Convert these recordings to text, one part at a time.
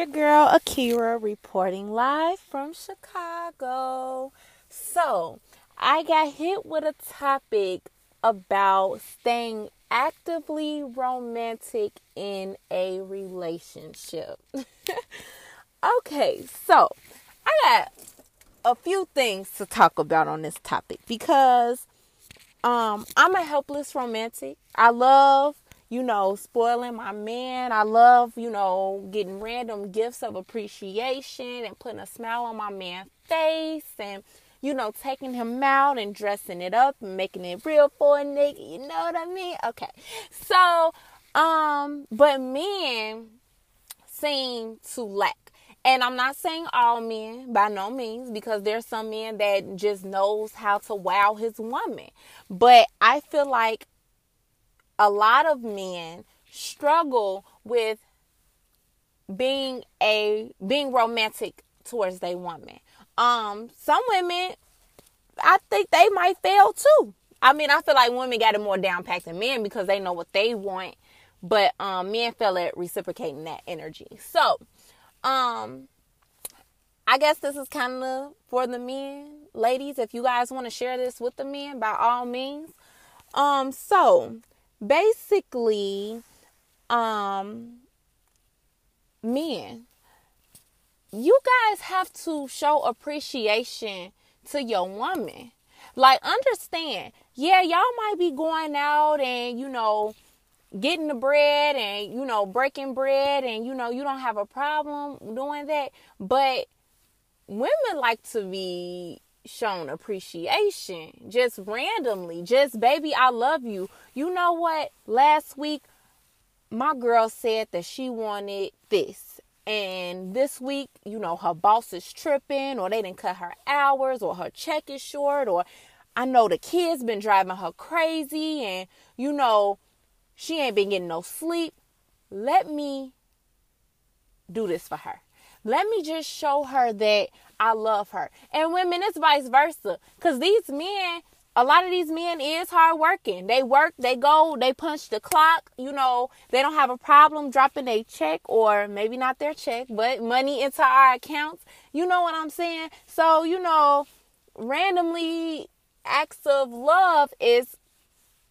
your girl Akira reporting live from Chicago. So, I got hit with a topic about staying actively romantic in a relationship. okay, so I got a few things to talk about on this topic because um I'm a helpless romantic. I love you know, spoiling my man. I love, you know, getting random gifts of appreciation and putting a smile on my man's face and, you know, taking him out and dressing it up and making it real for a nigga. You know what I mean? Okay. So, um, but men seem to lack. And I'm not saying all men by no means because there's some men that just knows how to wow his woman. But I feel like a lot of men struggle with being a being romantic towards their woman. Um, some women, I think they might fail too. I mean, I feel like women got it more down packed than men because they know what they want, but um, men fail at reciprocating that energy. So, um, I guess this is kind of for the men, ladies. If you guys want to share this with the men, by all means. Um, so basically um men you guys have to show appreciation to your woman. Like understand yeah y'all might be going out and you know getting the bread and you know breaking bread and you know you don't have a problem doing that. But women like to be shown appreciation just randomly. Just, baby, I love you. You know what? Last week, my girl said that she wanted this. And this week, you know, her boss is tripping, or they didn't cut her hours, or her check is short, or I know the kids been driving her crazy, and you know, she ain't been getting no sleep. Let me do this for her. Let me just show her that I love her. And women, it's vice versa. Because these men, a lot of these men is hardworking. They work, they go, they punch the clock. You know, they don't have a problem dropping a check or maybe not their check, but money into our accounts. You know what I'm saying? So, you know, randomly acts of love is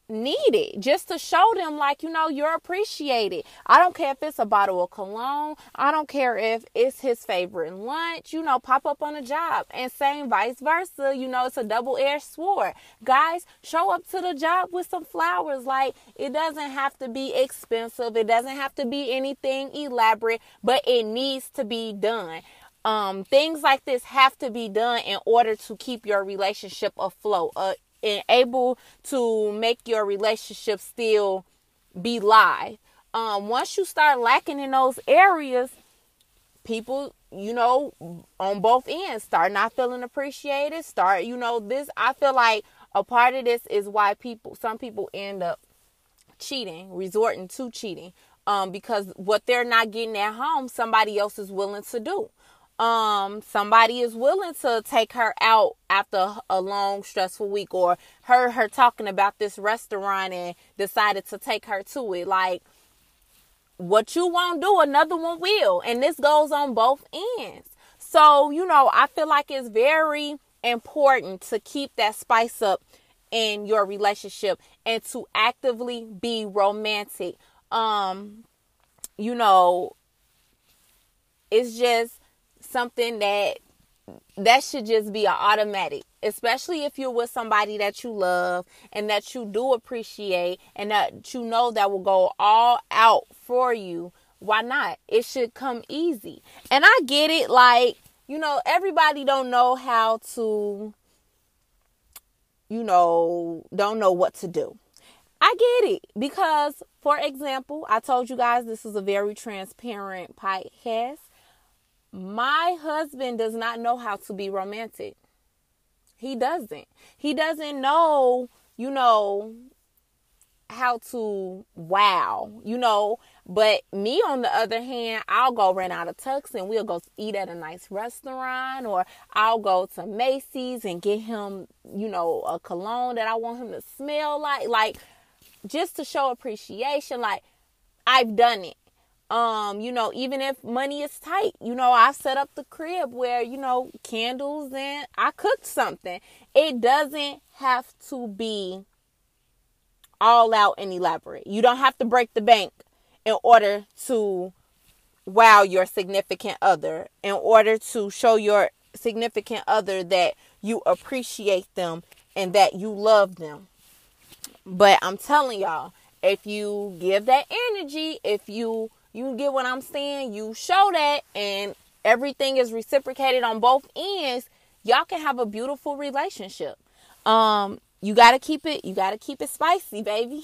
needed just to show them like you know you're appreciated. I don't care if it's a bottle of cologne. I don't care if it's his favorite lunch. You know pop up on a job and same vice versa. You know it's a double-edged sword. Guys show up to the job with some flowers. Like it doesn't have to be expensive. It doesn't have to be anything elaborate but it needs to be done. Um, things like this have to be done in order to keep your relationship afloat. Uh, and able to make your relationship still be live. Um, once you start lacking in those areas, people, you know, on both ends start not feeling appreciated. Start, you know, this. I feel like a part of this is why people, some people end up cheating, resorting to cheating, um, because what they're not getting at home, somebody else is willing to do um somebody is willing to take her out after a long stressful week or heard her talking about this restaurant and decided to take her to it. Like what you won't do another one will. And this goes on both ends. So you know i feel like it's very important to keep that spice up in your relationship and to actively be romantic. Um you know it's just something that that should just be an automatic especially if you're with somebody that you love and that you do appreciate and that you know that will go all out for you why not? It should come easy. And i get it like you know everybody don't know how to you know don't know what to do. I get it because for example i told you guys this is a very transparent podcast my husband does not know how to be romantic. He doesn't. He doesn't know, you know, how to wow, you know. But me, on the other hand, I'll go rent out a tux and we'll go eat at a nice restaurant, or I'll go to Macy's and get him, you know, a cologne that I want him to smell like, like just to show appreciation. Like I've done it. Um, you know, even if money is tight, you know, I set up the crib where, you know, candles and I cooked something. It doesn't have to be all out and elaborate. You don't have to break the bank in order to wow your significant other, in order to show your significant other that you appreciate them and that you love them. But I'm telling y'all, if you give that energy, if you you get what I'm saying, you show that and everything is reciprocated on both ends, y'all can have a beautiful relationship. Um you got to keep it you got to keep it spicy, baby.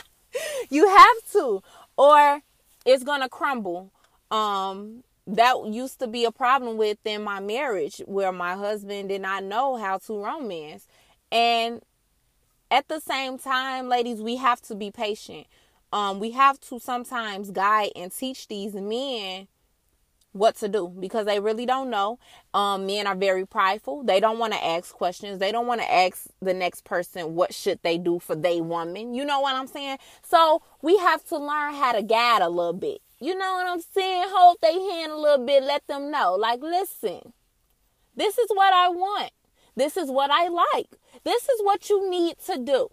you have to or it's to crumble. Um that used to be a problem within my marriage where my husband did not know how to romance. And at the same time, ladies, we have to be patient. Um, we have to sometimes guide and teach these men what to do because they really don't know. Um, men are very prideful. They don't want to ask questions. They don't want to ask the next person what should they do for they woman. You know what I'm saying? So we have to learn how to guide a little bit. You know what I'm saying? Hold their hand a little bit, let them know. Like, listen, this is what I want. This is what I like. This is what you need to do.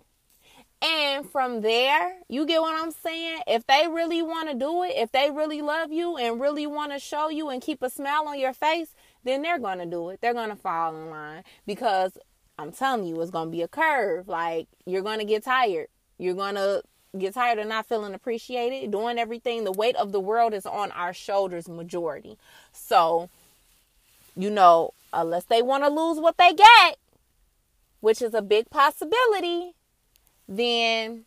And from there, you get what I'm saying? If they really want to do it, if they really love you and really want to show you and keep a smile on your face, then they're going to do it. They're going to fall in line because I'm telling you, it's going to be a curve. Like, you're going to get tired. You're going to get tired of not feeling appreciated, doing everything. The weight of the world is on our shoulders, majority. So, you know, unless they want to lose what they get, which is a big possibility, then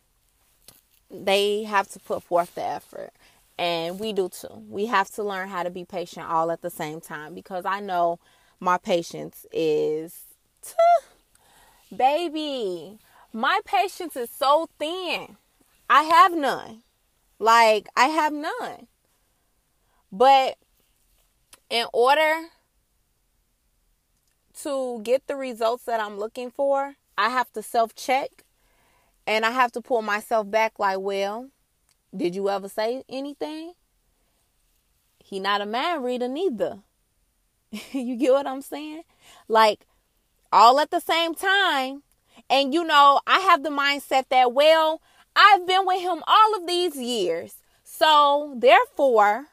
they have to put forth the effort. And we do too. We have to learn how to be patient all at the same time because I know my patience is, baby, my patience is so thin. I have none. Like, I have none. But in order to get the results that I'm looking for, I have to self check and I have to pull myself back like, well, did you ever say anything? He not a mind reader neither. you get what I'm saying? Like all at the same time. And you know, I have the mindset that, well, I've been with him all of these years. So therefore,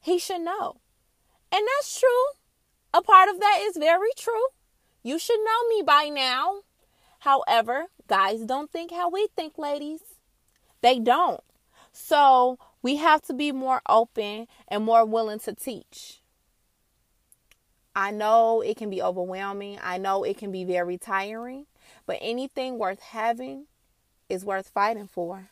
he should know. And that's true. A part of that is very true. You should know me by now. However, guys don't think how we think, ladies. They don't. So we have to be more open and more willing to teach. I know it can be overwhelming. I know it can be very tiring, but anything worth having is worth fighting for.